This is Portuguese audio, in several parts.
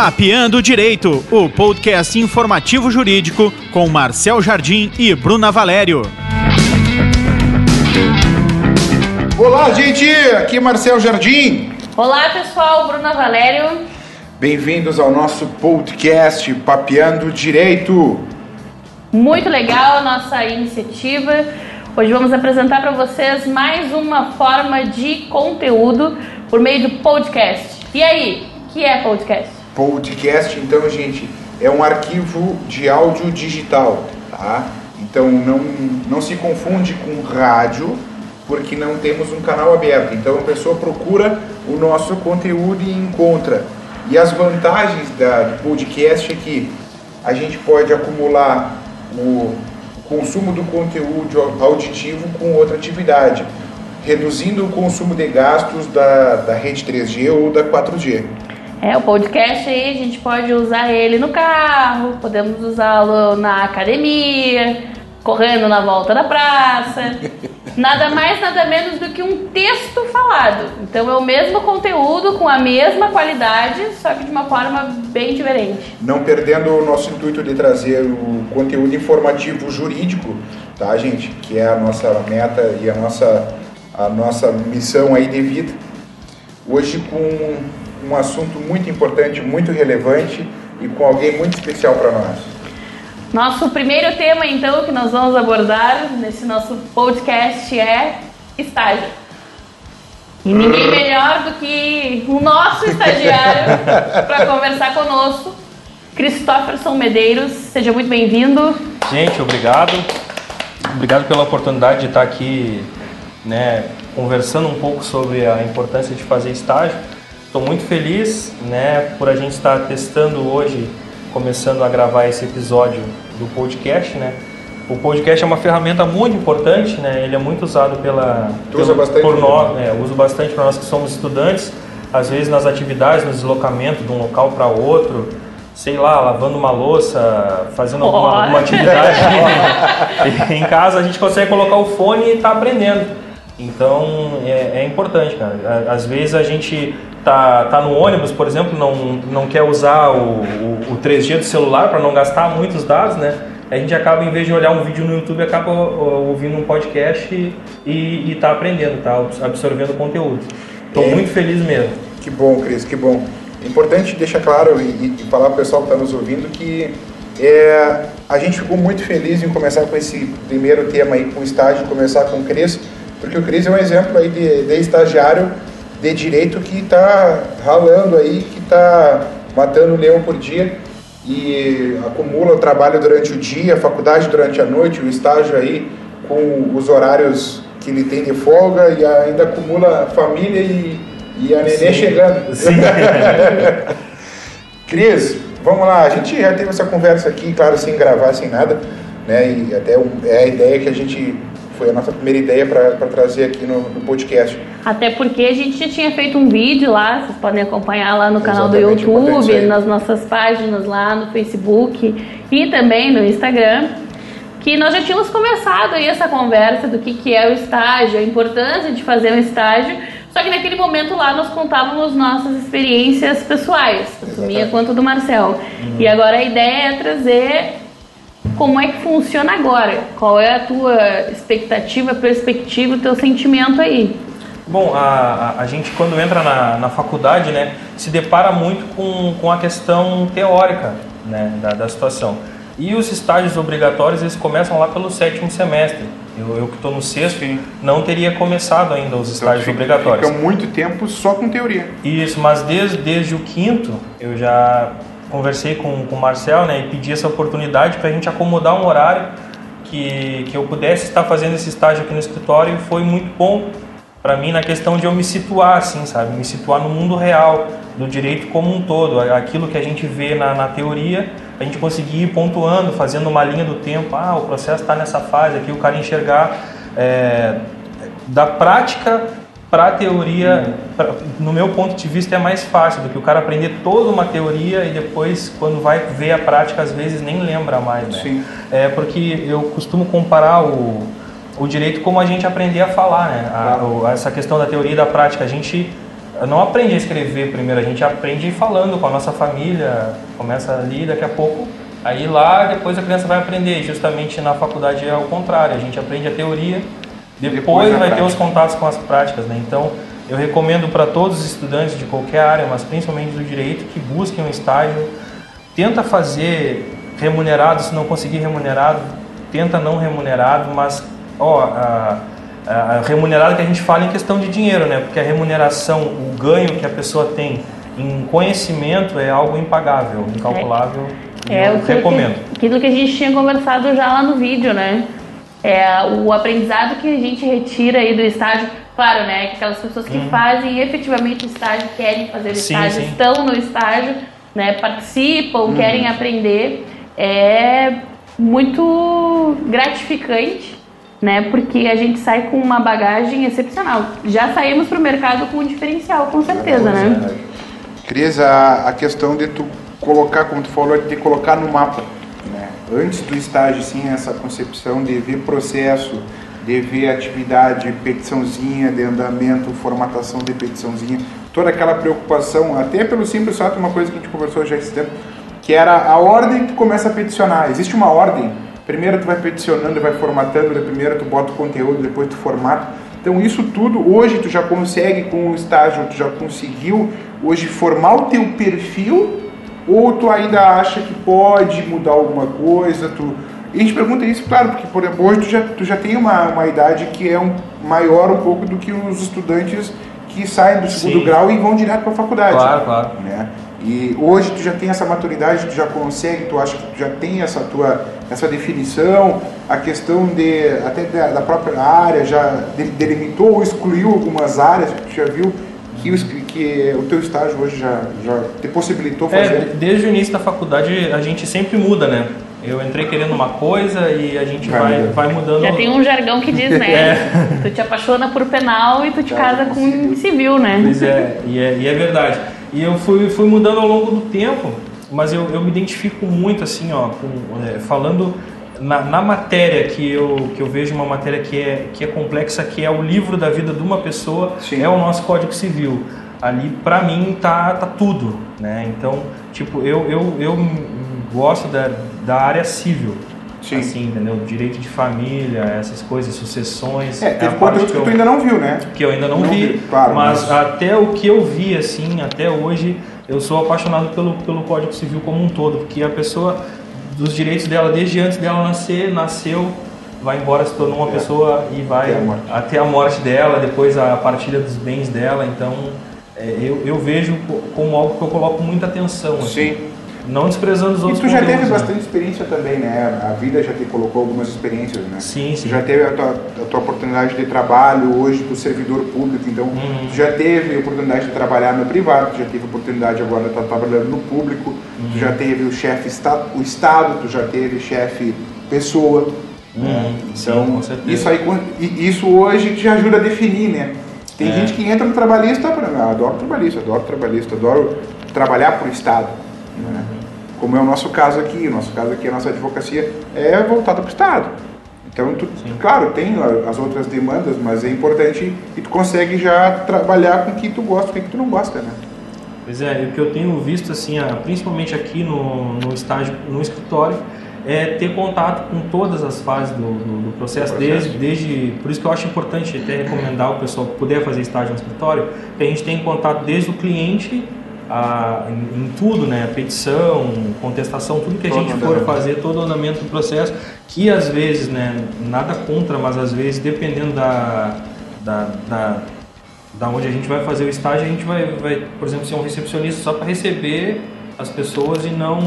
Papeando Direito, o podcast informativo jurídico com Marcel Jardim e Bruna Valério. Olá, gente! Aqui é Marcel Jardim. Olá, pessoal. Bruna Valério. Bem-vindos ao nosso podcast Papeando Direito. Muito legal a nossa iniciativa. Hoje vamos apresentar para vocês mais uma forma de conteúdo por meio do podcast. E aí, o que é podcast? Podcast, então, gente, é um arquivo de áudio digital, tá? Então não, não se confunde com rádio, porque não temos um canal aberto. Então a pessoa procura o nosso conteúdo e encontra. E as vantagens da, do podcast é que a gente pode acumular o consumo do conteúdo auditivo com outra atividade, reduzindo o consumo de gastos da, da rede 3G ou da 4G. É, o podcast aí a gente pode usar ele no carro, podemos usá-lo na academia, correndo na volta da praça. Nada mais, nada menos do que um texto falado. Então é o mesmo conteúdo com a mesma qualidade, só que de uma forma bem diferente. Não perdendo o nosso intuito de trazer o conteúdo informativo jurídico, tá, gente? Que é a nossa meta e a nossa, a nossa missão aí de vida. Hoje com um assunto muito importante, muito relevante e com alguém muito especial para nós. Nosso primeiro tema, então, que nós vamos abordar nesse nosso podcast é estágio. E ninguém melhor do que o nosso estagiário para conversar conosco, Christopherson Medeiros. Seja muito bem-vindo. Gente, obrigado. Obrigado pela oportunidade de estar aqui, né, conversando um pouco sobre a importância de fazer estágio. Estou muito feliz, né, por a gente estar testando hoje começando a gravar esse episódio do podcast, né? O podcast é uma ferramenta muito importante, né? Ele é muito usado pela tu usa bastante por nós, né? uso bastante para nós que somos estudantes, às vezes nas atividades, no deslocamento de um local para outro, sei lá, lavando uma louça, fazendo alguma, alguma atividade. em casa a gente consegue colocar o fone e tá aprendendo. Então é, é importante, cara. Às vezes a gente tá, tá no ônibus, por exemplo, não, não quer usar o, o, o 3G do celular para não gastar muitos dados, né? A gente acaba, em vez de olhar um vídeo no YouTube, acaba ouvindo um podcast e está aprendendo, tá absorvendo conteúdo. Estou é. muito feliz mesmo. Que bom, Cris, que bom. Importante deixar claro e, e falar para o pessoal que está nos ouvindo que é, a gente ficou muito feliz em começar com esse primeiro tema aí, com o estágio, começar com o Cris, porque o Cris é um exemplo aí de, de estagiário de direito que está ralando aí, que está matando um leão por dia e acumula o trabalho durante o dia, a faculdade durante a noite, o estágio aí com os horários que ele tem de folga e ainda acumula família e, e a nenê Sim. chegando. Sim. Cris, vamos lá, a gente já teve essa conversa aqui, claro, sem gravar, sem nada, né? E até é a ideia que a gente foi a nossa primeira ideia para trazer aqui no, no, podcast. Até porque a gente já tinha feito um vídeo lá, vocês podem acompanhar lá no canal Exatamente, do YouTube, nas nossas páginas lá no Facebook e também no Instagram, que nós já tínhamos começado aí essa conversa do que, que é o estágio, a importância de fazer um estágio, só que naquele momento lá nós contávamos nossas experiências pessoais, tanto minha quanto do Marcel. Uhum. E agora a ideia é trazer como é que funciona agora? Qual é a tua expectativa, perspectiva, o teu sentimento aí? Bom, a, a, a gente quando entra na, na faculdade, né, se depara muito com, com a questão teórica né, da, da situação. E os estágios obrigatórios, eles começam lá pelo sétimo semestre. Eu, eu que estou no sexto não teria começado ainda os estágios então, obrigatórios. Fica muito tempo só com teoria. Isso, mas desde, desde o quinto eu já conversei com, com o Marcel né, e pedi essa oportunidade para a gente acomodar um horário que, que eu pudesse estar fazendo esse estágio aqui no escritório e foi muito bom para mim na questão de eu me situar assim, sabe? Me situar no mundo real, do direito como um todo. Aquilo que a gente vê na, na teoria, a gente conseguir ir pontuando, fazendo uma linha do tempo. Ah, o processo está nessa fase aqui, o cara enxergar é, da prática para a teoria, pra, no meu ponto de vista, é mais fácil do que o cara aprender toda uma teoria e depois, quando vai ver a prática, às vezes nem lembra mais. Né? Sim. É porque eu costumo comparar o, o direito como a gente aprender a falar, né? A, o, essa questão da teoria e da prática. A gente não aprende a escrever primeiro, a gente aprende falando com a nossa família, começa ali, daqui a pouco, aí lá depois a criança vai aprender. Justamente na faculdade é o contrário, a gente aprende a teoria, depois, depois vai prática. ter os contatos com as práticas, né? Então, eu recomendo para todos os estudantes de qualquer área, mas principalmente do direito, que busquem um estágio, tenta fazer remunerado, se não conseguir remunerado, tenta não remunerado, mas ó, a, a remunerado que a gente fala em questão de dinheiro, né? Porque a remuneração, o ganho que a pessoa tem em conhecimento é algo impagável, incalculável. É, eu recomendo. Que, aquilo que a gente tinha conversado já lá no vídeo, né? É, o aprendizado que a gente retira aí do estágio, claro, né? Que aquelas pessoas que uhum. fazem efetivamente o estágio, querem fazer o sim, estágio, sim. estão no estágio, né? Participam, uhum. querem aprender, é muito gratificante né? Porque a gente sai com uma bagagem excepcional. Já saímos para o mercado com um diferencial, com certeza, né? Cris, a, a questão de tu colocar, como tu falou, de colocar no mapa? Antes do estágio, sim, essa concepção de ver processo, de ver atividade, petiçãozinha de andamento, formatação de petiçãozinha, toda aquela preocupação, até pelo simples fato, uma coisa que a gente conversou já esse tempo, que era a ordem que tu começa a peticionar. Existe uma ordem Primeiro tu vai peticionando, vai formatando, primeiro tu bota o conteúdo, depois tu formata. Então isso tudo hoje tu já consegue com o estágio, tu já conseguiu hoje formar o teu perfil ou tu ainda acha que pode mudar alguma coisa? Tu... E a gente pergunta isso, claro, porque por exemplo, hoje tu já, tu já tem uma, uma idade que é um, maior um pouco do que os estudantes que saem do segundo Sim. grau e vão direto para a faculdade. Claro, claro. Né? E hoje tu já tem essa maturidade, tu já consegue, tu acha que tu já tem essa tua essa definição, a questão de até da, da própria área já delimitou ou excluiu algumas áreas, tu já viu que, que o teu estágio hoje já, já te possibilitou é, fazer? É, desde o início da faculdade a gente sempre muda, né? Eu entrei querendo uma coisa e a gente vai, vai mudando. Já tem um jargão que diz, né? é. Tu te apaixona por penal e tu te casa com civil, né? Pois é, e é, e é verdade. E eu fui, fui mudando ao longo do tempo, mas eu, eu me identifico muito assim, ó, com, é, falando na, na, matéria que eu, que eu vejo uma matéria que é, que é complexa, que é o livro da vida de uma pessoa, Sim. é o nosso Código Civil. Ali, para mim, tá, tá tudo, né? Então, tipo, eu, eu, eu gosto da, da área civil. Sim. Assim, entendeu? Direito de família, essas coisas, sucessões. É, teve é conteúdo que, que, tu ainda não viu, né? Que eu ainda não, não vi, vi claro, mas, mas, até o que eu vi, assim, até hoje, eu sou apaixonado pelo, pelo Código Civil como um todo, porque a pessoa, dos direitos dela, desde antes dela nascer, nasceu, vai embora, se tornou uma é. pessoa e vai a até a morte dela, depois a partilha dos bens dela, então... É, eu, eu vejo como algo que eu coloco muita atenção. Assim. Sim. Não desprezando os outros. E tu já teve né? bastante experiência também, né? A vida já te colocou algumas experiências, né? Sim, sim. Tu já teve a tua, a tua oportunidade de trabalho hoje do servidor público, então uhum. tu já teve a oportunidade de trabalhar no privado, tu já teve a oportunidade agora de estar trabalhando no público, uhum. tu já teve o chefe o Estado, tu já teve chefe pessoa. Uhum. Né? Então, sim, isso aí, isso hoje te ajuda a definir, né? Tem é. gente que entra no trabalhista, ah, adoro trabalhista, adoro trabalhista, adoro trabalhar para o Estado. Né? como é o nosso caso aqui, o nosso caso aqui, a nossa advocacia é voltada para o Estado. Então, tu, claro, tem as outras demandas, mas é importante e tu consegue já trabalhar com o que tu gosta, com o que tu não gosta, né? Pois é, o que eu tenho visto, assim, principalmente aqui no, no estágio, no escritório, é ter contato com todas as fases do, do, do processo, processo, Desde, desde, por isso que eu acho importante até recomendar o pessoal que puder fazer estágio no escritório, que a gente tem contato desde o cliente a, em, em, tudo, né? Petição, contestação, tudo que a todo gente for fazer, todo o andamento do processo, que às vezes, né, nada contra, mas às vezes, dependendo da, da, da, da onde a gente vai fazer o estágio, a gente vai, vai por exemplo, ser um recepcionista só para receber as pessoas e não,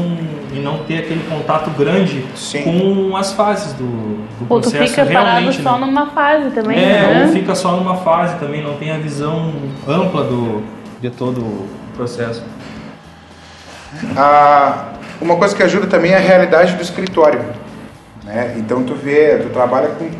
e não ter aquele contato grande Sim. com as fases do, do ou processo. Ou tu fica realmente, parado só numa fase também, é, né? ou fica só numa fase também, não tem a visão ampla do, de todo processo. Ah, uma coisa que ajuda também é a realidade do escritório. Né? Então tu vê, tu trabalha com,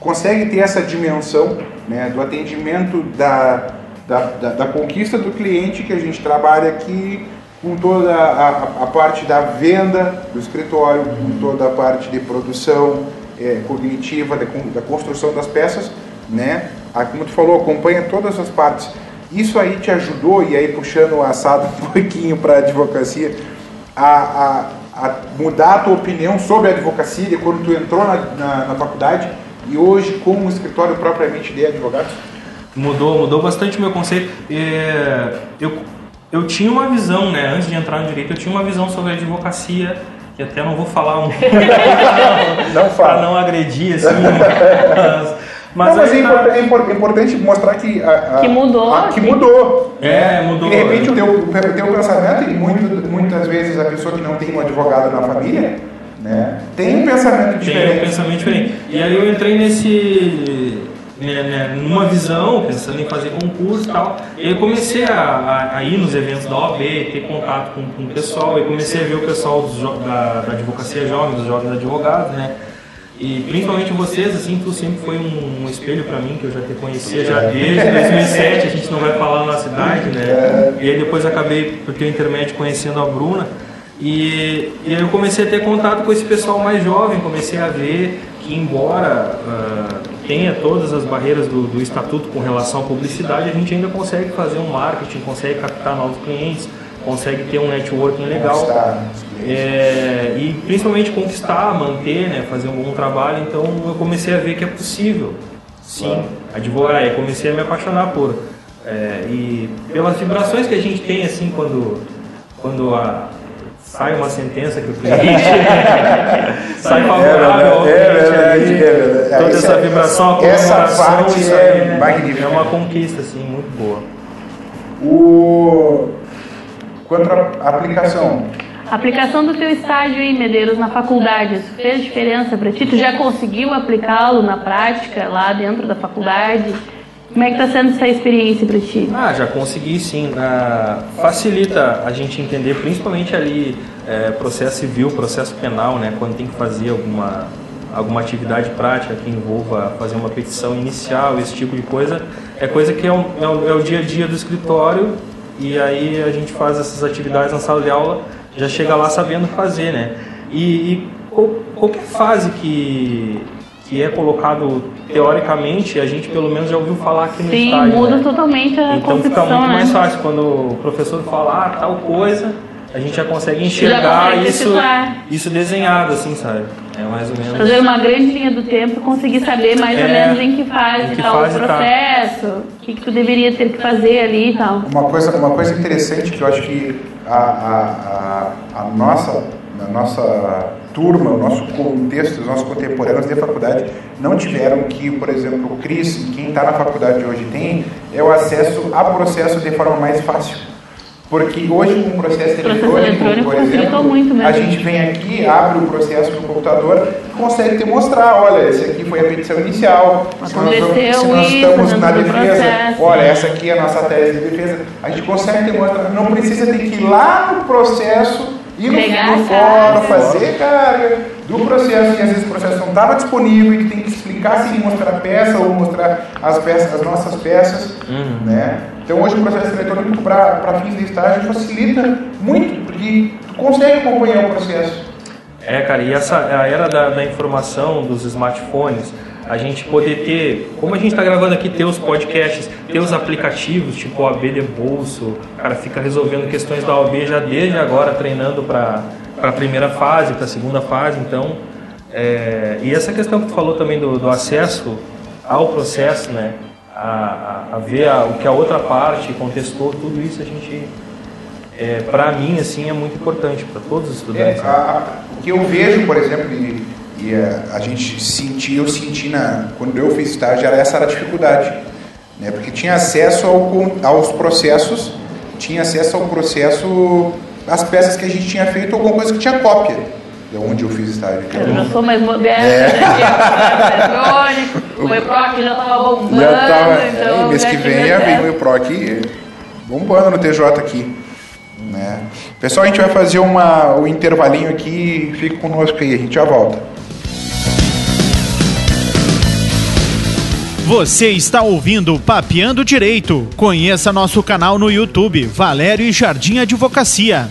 consegue ter essa dimensão né, do atendimento da, da, da, da, conquista do cliente que a gente trabalha aqui com toda a, a, parte da venda do escritório, com toda a parte de produção é, cognitiva, da, da construção das peças, né? como tu falou, acompanha todas as partes. Isso aí te ajudou, e aí puxando o assado um pouquinho para a advocacia, a, a, mudar a tua opinião sobre a advocacia quando tu entrou na, na, na faculdade e hoje com um escritório propriamente de advogados? Mudou, mudou bastante o meu conceito. É, eu, eu tinha uma visão, né? Antes de entrar no direito, eu tinha uma visão sobre a advocacia que até não vou falar um não para não agredir assim mas, mas, não, mas é, tá... é, importante mostrar que a, a, que mudou a, que mudou. É mudou. De repente o teu, teu pensamento e muito, muitas vezes a pessoa que não tem um advogado na família né tem um pensamento diferente tem um pensamento diferente. E aí eu entrei nesse né, né, numa visão, pensando em fazer concurso e tal. E eu comecei a, a, ir nos eventos da OAB, ter contato com, com o pessoal, e comecei a ver o pessoal da, da advocacia jovem, dos jovens advogados, né? E principalmente vocês, assim, tu sempre foi um, um espelho para mim, que eu já te conhecia já desde 2007, a gente não vai falar na cidade, né? E aí depois acabei, por ter intermédio, conhecendo a Bruna. E, e aí eu comecei a ter contato com esse pessoal mais jovem, comecei a ver que embora uh, tenha todas as barreiras do, do, estatuto com relação à publicidade, a gente ainda consegue fazer um marketing, consegue captar novos clientes, consegue ter um networking legal é, e principalmente conquistar, manter, né, fazer um bom trabalho. Então eu comecei a ver que é possível, sim, advogar. Eu comecei a me apaixonar por é, e pelas vibrações que a gente tem assim quando quando a sai uma sentença que o cliente sai favorável é, é, verdade, é verdade. toda essa vibração, a comemoração, isso é, é, é uma conquista assim, muito boa. O... Quanto à aplicação, a aplicação do teu estágio em Medeiros na faculdade, isso fez diferença para ti? Tu já conseguiu aplicá-lo na prática lá dentro da faculdade? Como é que está sendo essa experiência para ti? Ah, já consegui sim. Ah, facilita a gente entender, principalmente ali é, processo civil, processo penal, né? Quando tem que fazer alguma alguma atividade prática que envolva fazer uma petição inicial, esse tipo de coisa, é coisa que é, um, é, é o dia a dia do escritório e aí a gente faz essas atividades na sala de aula, já chega lá sabendo fazer, né? E, e qualquer fase que que é colocado teoricamente, a gente pelo menos já ouviu falar aqui no Sim, estágio. Sim, muda né? totalmente a Então fica muito né? mais fácil quando o professor falar ah, tal coisa, a gente já consegue enxergar já consegue isso, isso desenhado, assim, sabe? É mais ou menos. Fazer uma grande linha do tempo, conseguir saber mais é, ou menos em que fase está o processo, o que, que tu deveria ter que fazer ali e tal. Uma coisa, uma coisa interessante que eu acho que a, a, a, a nossa, a nossa turma, o nosso contexto, os nossos contemporâneos de faculdade não tiveram que, por exemplo, o Cris, quem está na faculdade hoje tem, é o acesso a processo de forma mais fácil. Porque hoje com o processo eletrônico, por exemplo, a gente vem aqui, abre o processo no computador e consegue te mostrar, olha, esse aqui foi a petição inicial, se nós, se nós estamos na defesa, olha, essa aqui é a nossa tese de defesa, a gente consegue te mostrar, não precisa ter que ir lá no processo ir no, no fórum, fazer carga do processo, e às vezes o processo não estava disponível e que tem que explicar se mostrar a peça ou mostrar as, peças, as nossas peças. Uhum. Né? Então hoje o processo eletrônico para fins de estágio facilita muito, porque tu consegue acompanhar o processo. É, cara, e essa a era da, da informação, dos smartphones, a gente poder ter, como a gente está gravando aqui, ter os podcasts, ter os aplicativos, tipo o AB de bolso, o cara fica resolvendo questões da OAB já desde agora, treinando para a primeira fase, para a segunda fase, então, é, e essa questão que tu falou também do, do acesso ao processo, né, a, a, a ver a, o que a outra parte contestou, tudo isso a gente, é, para mim, assim, é muito importante para todos os estudantes. É, a, o que eu vejo, por exemplo, e a, a gente sentia, eu senti na, quando eu fiz estágio, era essa era a dificuldade. Né? Porque tinha acesso ao, aos processos, tinha acesso ao processo, as peças que a gente tinha feito, alguma coisa que tinha cópia. De onde eu fiz estágio. Eu não sou mais moderno, é. eletrônico, o EPROC já estava bombando. Já tava, então, é, mês que vem ia vir o EPROC bombando no TJ aqui. Né? Pessoal, a gente vai fazer uma, um intervalinho aqui, fica conosco aí, a gente já volta. Você está ouvindo Papeando Direito. Conheça nosso canal no YouTube, Valério e Jardim Advocacia.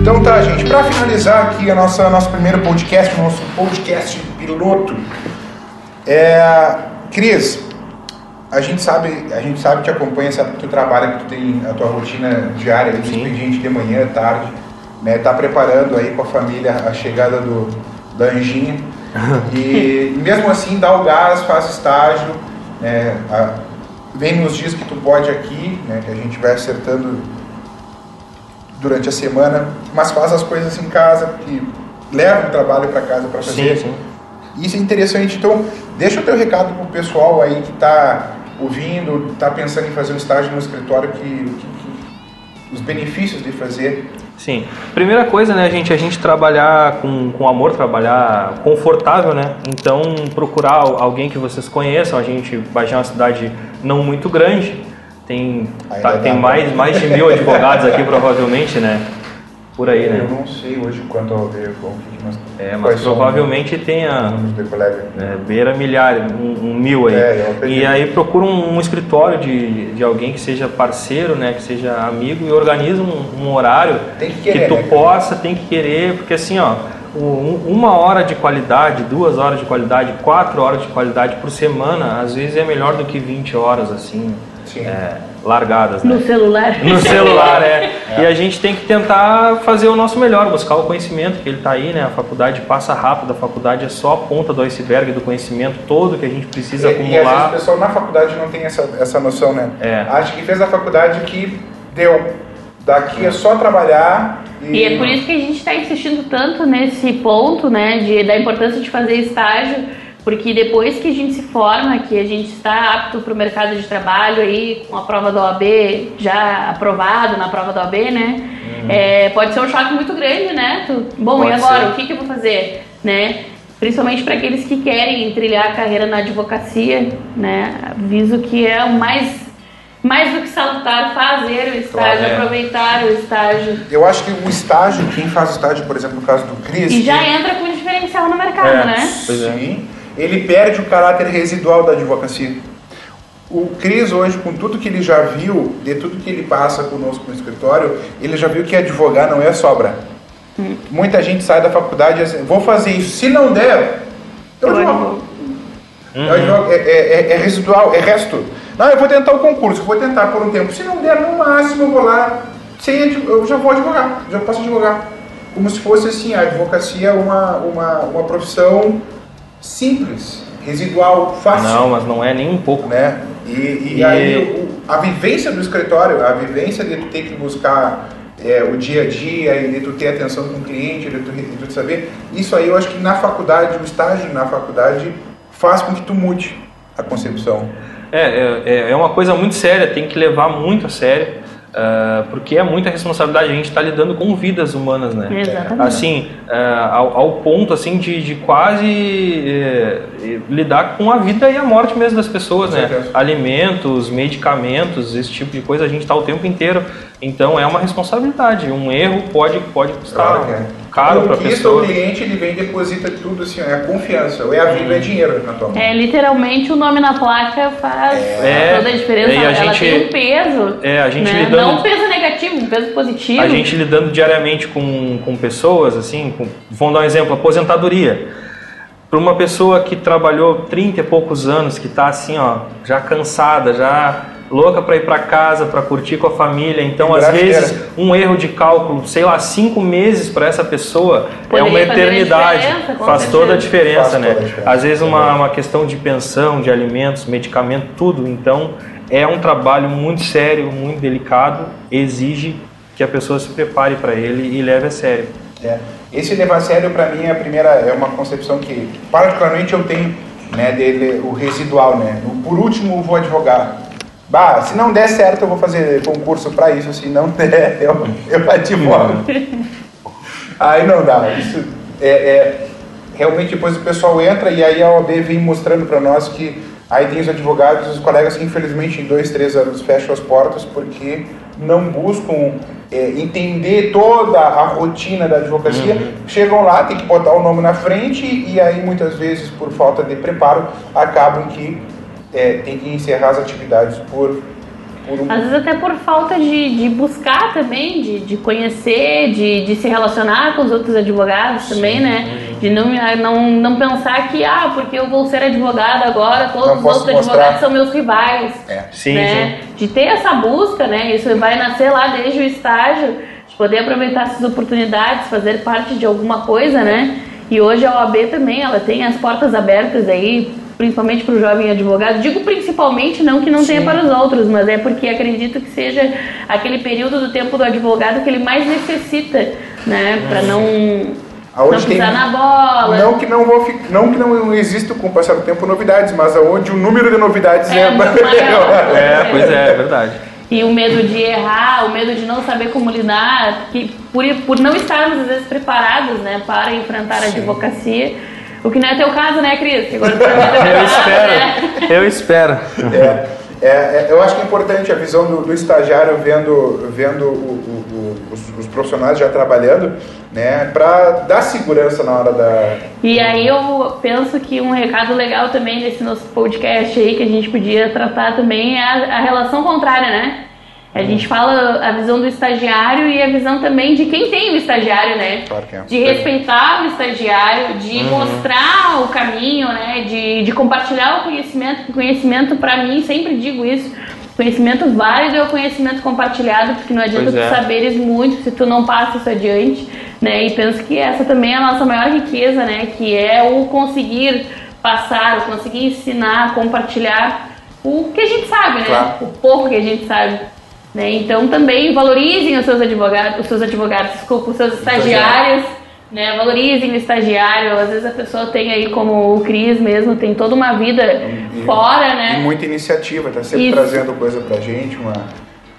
Então tá, gente, para finalizar aqui a nossa nosso primeiro podcast, nosso podcast piloto, é, Cris, a gente sabe, a gente sabe que acompanha, sabe que tu trabalha, que tu tem a tua rotina diária, do expediente de manhã, tarde, né? Tá preparando aí com a família a chegada do da Anjinha. e mesmo assim dá o gás, faz estágio, né? A, vem nos dias que tu pode aqui, né? Que a gente vai acertando durante a semana, mas faz as coisas em casa, que leva o trabalho para casa para fazer. Sim, sim. Isso é interessante. Então, deixa o teu recado pro pessoal aí que está ouvindo, está pensando em fazer um estágio no escritório, que, que, que, os benefícios de fazer. Sim. Primeira coisa, né, gente, a gente trabalhar com, com amor, trabalhar confortável, né? Então, procurar alguém que vocês conheçam. A gente, Bagé é uma cidade não muito grande, tem, tá, tem mais, mais de mil advogados aqui, provavelmente, né? Por aí, né? Eu não sei hoje quanto ao que nós É, mas provavelmente tenha é, beira milhar, um, um mil aí. É, e aí procura um, um, escritório de, de alguém que seja parceiro, né, que seja amigo e organiza um, um horário que, querer, que, tu né, possa, tem que querer, porque assim, ó, uma hora de qualidade, duas horas de qualidade, quatro horas de qualidade por semana, às vezes é melhor do que 20 horas assim. É, largadas. Né? No celular. No celular, é. é. E a gente tem que tentar fazer o nosso melhor, buscar o conhecimento que ele está aí, né? A faculdade passa rápido, a faculdade é só a ponta do iceberg do conhecimento todo que a gente precisa e, acumular. E às vezes o pessoal na faculdade não tem essa, essa noção, né? É. Acho que fez a faculdade que deu. Daqui é só trabalhar. E... e é por isso que a gente está insistindo tanto nesse ponto, né? De, da importância de fazer estágio porque depois que a gente se forma, que a gente está apto para o mercado de trabalho aí, com a prova da OAB já aprovado na prova da OAB, né? Uhum. É, pode ser um choque muito grande, né? Tu, bom, pode e agora? Ser. O que, que eu vou fazer? Né? Principalmente para aqueles que querem trilhar a carreira na advocacia, né? Aviso que é o mais mais do que salutar fazer o estágio, claro, é. aproveitar o estágio. Eu acho que o estágio, quem faz o estágio, por exemplo, no caso do Cris. E já entra com diferencial no mercado, é, né? Sim ele perde o caráter residual da advocacia. O Cris hoje, com tudo que ele já viu, de tudo que ele passa conosco no escritório, ele já viu que advogar não é sobra. Hum. Muita gente sai da faculdade e diz assim, vou fazer isso. Se não der, eu, jogo. Uhum. É, é, é, é, residual, é resto. Não, eu vou tentar o concurso, vou tentar por um tempo. Se não der, no máximo eu vou lá, sem, eu já vou advogar, já posso advogar. Como se fosse assim, a advocacia é uma, uma, uma profissão simples, residual, fácil. Não, mas não é nem um pouco. Né? E, e, e... aí o, a vivência do escritório, a vivência de tu ter que buscar é, o dia a dia e de tu ter atenção com o cliente, de tu, de tu saber, isso aí eu acho que na faculdade, o estágio na faculdade faz com que tu mude a concepção. É, é, é uma coisa muito séria, tem que levar muito a sério. Uh, porque é muita responsabilidade, a gente está lidando com vidas humanas, né? Exatamente. Assim, uh, ao, ao, ponto assim de, de quase uh, lidar com a vida e a morte mesmo das pessoas, né? Alimentos, medicamentos, esse tipo de coisa, a gente está o tempo inteiro. Então é uma responsabilidade. Um erro pode, pode custar claro, é. Caro para a pessoa. o cliente ele vem e deposita tudo assim, é a confiança. Ou é a vida, é dinheiro na tua mão. É, literalmente o nome na placa faz é. toda a diferença. É, a Ela gente, tem um peso. É, a gente né? lidando, Não um peso negativo, um peso positivo. A gente lidando diariamente com, com pessoas, assim, com, vamos dar um exemplo, aposentadoria para uma pessoa que trabalhou 30 e poucos anos, que está assim, ó, já cansada, já louca para ir para casa, para curtir com a família. Então, às vezes, um erro de cálculo, sei lá, cinco meses para essa pessoa Poderia é uma eternidade. Faz toda a diferença, Faz né? A diferença. Às vezes, uma, uma questão de pensão, de alimentos, medicamento, tudo. Então, é um trabalho muito sério, muito delicado, exige que a pessoa se prepare para ele e leve a sério. É. Esse levar a sério, para mim, é a primeira, é uma concepção que, particularmente, eu tenho né, dele, o residual, né? Por último, vou advogar Bah, se não der certo, eu vou fazer concurso para isso. Se não der, eu, eu advogo. aí não dá. Isso é, é, realmente depois o pessoal entra e aí a OAB vem mostrando para nós que aí tem os advogados, os colegas que infelizmente em dois, três anos fecham as portas porque não buscam é, entender toda a rotina da advocacia, uhum. chegam lá, tem que botar o nome na frente e aí muitas vezes por falta de preparo acabam que é, tem que encerrar as atividades por, por um... Às vezes até por falta de, de buscar também, de, de conhecer, de, de se relacionar com os outros advogados Sim. também, né? De não, não, não pensar que, ah, porque eu vou ser advogado agora, todos os outros mostrar. advogados são meus rivais. É. Sim, né? sim. De ter essa busca, né? Isso vai nascer lá desde o estágio, de poder aproveitar essas oportunidades, fazer parte de alguma coisa, né? E hoje a OAB também, ela tem as portas abertas aí principalmente para o jovem advogado. Digo principalmente, não que não Sim. tenha para os outros, mas é porque acredito que seja aquele período do tempo do advogado que ele mais necessita, né? Para não, aonde não pisar tem, na bola. Não que não, vou, não que não exista com o passar do tempo novidades, mas aonde o número de novidades é, é maior. É, pois é, é verdade. E o medo de errar, o medo de não saber como lidar, que por, por não estarmos às vezes preparados né, para enfrentar a advocacia o que não é teu caso, né, Cris? Agora eu espero. Né? Eu espero. É, é, é, eu acho que é importante a visão do, do estagiário vendo, vendo o, o, o, os, os, profissionais já trabalhando, né, para dar segurança na hora da. E aí eu penso que um recado legal também desse nosso podcast aí que a gente podia tratar também é a, a relação contrária, né? A gente fala a visão do estagiário e a visão também de quem tem o estagiário, né? Claro que é. De respeitar o estagiário, de uhum. mostrar o caminho, né? De, de compartilhar o conhecimento. O conhecimento, para mim, sempre digo isso. Conhecimento válido é o conhecimento compartilhado, porque não adianta tu é. saberes muito se tu não passa isso adiante, né? E penso que essa também é a nossa maior riqueza, né? Que é o conseguir passar, o conseguir ensinar, compartilhar o que a gente sabe, né? Claro. O pouco que a gente sabe. Né? Então também valorizem os seus advogados, os seus advogados, desculpa, os seus estagiários, né? Valorizem o estagiário. Às vezes a pessoa tem aí, como o Cris mesmo, tem toda uma vida e, fora, né? Muita iniciativa, tá sempre isso. trazendo coisa pra gente, uma.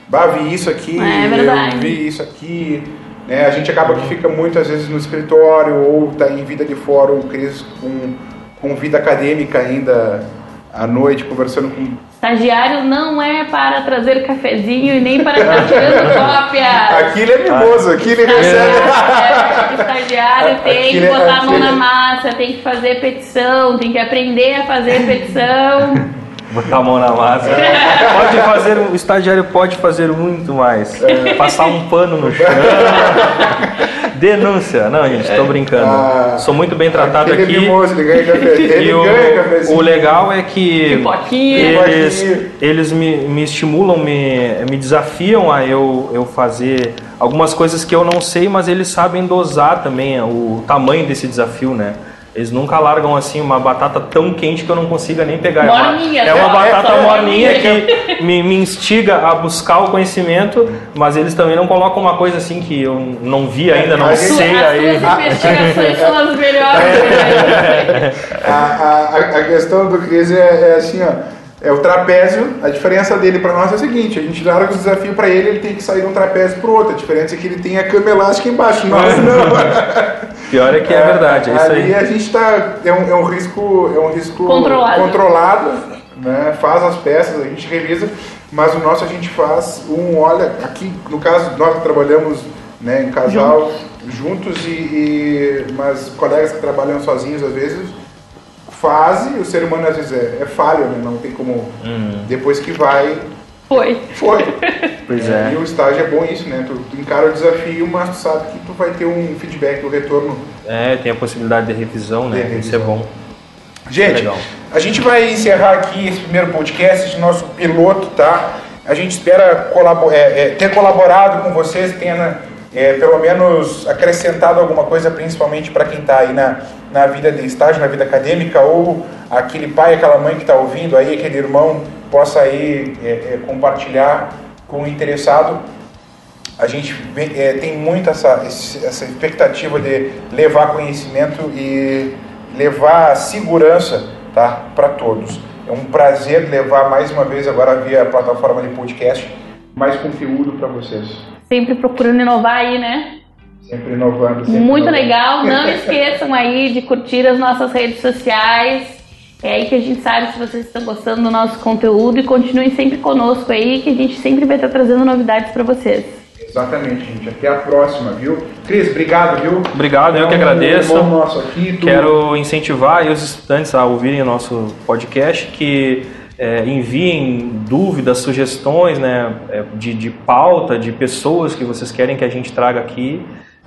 Bah, vi isso aqui, é, vi isso aqui. Né? A gente acaba que fica muitas vezes no escritório ou tá em vida de fora, o Cris com, com vida acadêmica ainda à noite, conversando com Estagiário não é para trazer cafezinho e nem para estar tirando cópia. Aqui ele é mimoso, aqui ele recebe. É, estagiário tem que botar a mão na massa, tem que fazer petição, tem que aprender a fazer petição. Botar a mão na massa. Pode fazer, o estagiário pode fazer muito mais. É. Passar um pano no chão. Denúncia. Não, gente, estou brincando. Ah, Sou muito bem tratado aqui. É mimoso, ele ganha café. Ele o, ganha o legal é que eles, eles me, me estimulam, me, me desafiam a eu, eu fazer algumas coisas que eu não sei, mas eles sabem dosar também o tamanho desse desafio, né? Eles nunca largam assim uma batata tão quente que eu não consiga nem pegar. Morninha, é uma, é uma batata morninha que me, me, instiga a buscar o conhecimento, mas eles também não colocam uma coisa assim que eu não vi ainda, não sei as aí. As investigações são as melhores. É. a, a, a, questão do Cris é, é assim, ó é o trapézio, a diferença dele para nós é a seguinte, a gente larga o desafio para ele, ele tem que sair de um trapézio para o outro. A diferença é que ele tem a cama elástica embaixo, nós não. Pior é que é, verdade, é isso aí. a gente está é um, é um risco, é um risco controlado, controlado né? Faz as peças, a gente revisa, mas o nosso a gente faz um olha aqui, no caso nós trabalhamos, né, em casal juntos, juntos e, e mas colegas que trabalham sozinhos às vezes fase, o ser humano às vezes é, é falho, né? não tem como. Uhum. Depois que vai. Foi. Foi. pois é. E o estágio é bom isso, né? Tu, tu, encara o desafio, mas tu sabe que tu vai ter um feedback, um retorno. É, tem a possibilidade de revisão, né? De revisão. Isso é bom. Gente, é a gente vai encerrar aqui esse primeiro podcast, esse nosso piloto, tá? A gente espera colabor é, é, ter colaborado com vocês, tenha é, pelo menos acrescentado alguma coisa, principalmente para quem está aí na, na vida de estágio, na vida acadêmica, ou aquele pai, aquela mãe que está ouvindo aí, aquele irmão, possa aí é, é, compartilhar com o interessado. A gente é, tem muito essa, essa expectativa de levar conhecimento e levar segurança tá, para todos. É um prazer levar mais uma vez agora via plataforma de podcast mais conteúdo para vocês. Sempre procurando inovar aí, né? Sempre inovando. Sempre Muito inovando. legal. Não esqueçam aí de curtir as nossas redes sociais. É aí que a gente sabe se vocês estão gostando do nosso conteúdo e continuem sempre conosco aí, que a gente sempre vai estar trazendo novidades para vocês. Exatamente, gente. Até a próxima, viu? Cris, obrigado, viu? Obrigado, eu que agradeço. Um nosso aqui, Quero incentivar os estudantes a ouvirem o nosso podcast, que é, enviem dúvidas, sugestões né, é, de, de pauta, de pessoas que vocês querem que a gente traga aqui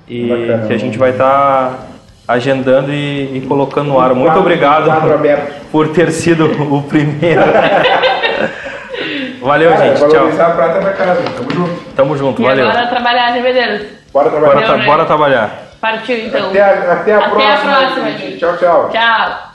e Bacana, que a gente vai estar tá agendando e, e, colocando no ar. Muito obrigado por ter sido o primeiro. Valeu, Cara, gente. Tchau. a prata da casa. Tamo junto. Tamo junto, e valeu. Bora trabalhar, né, Medeiros? Bora trabalhar. Bora, tra bora trabalhar. Partiu, então. Até a, até a até próxima. Até a próxima, gente. Tchau, tchau. Tchau.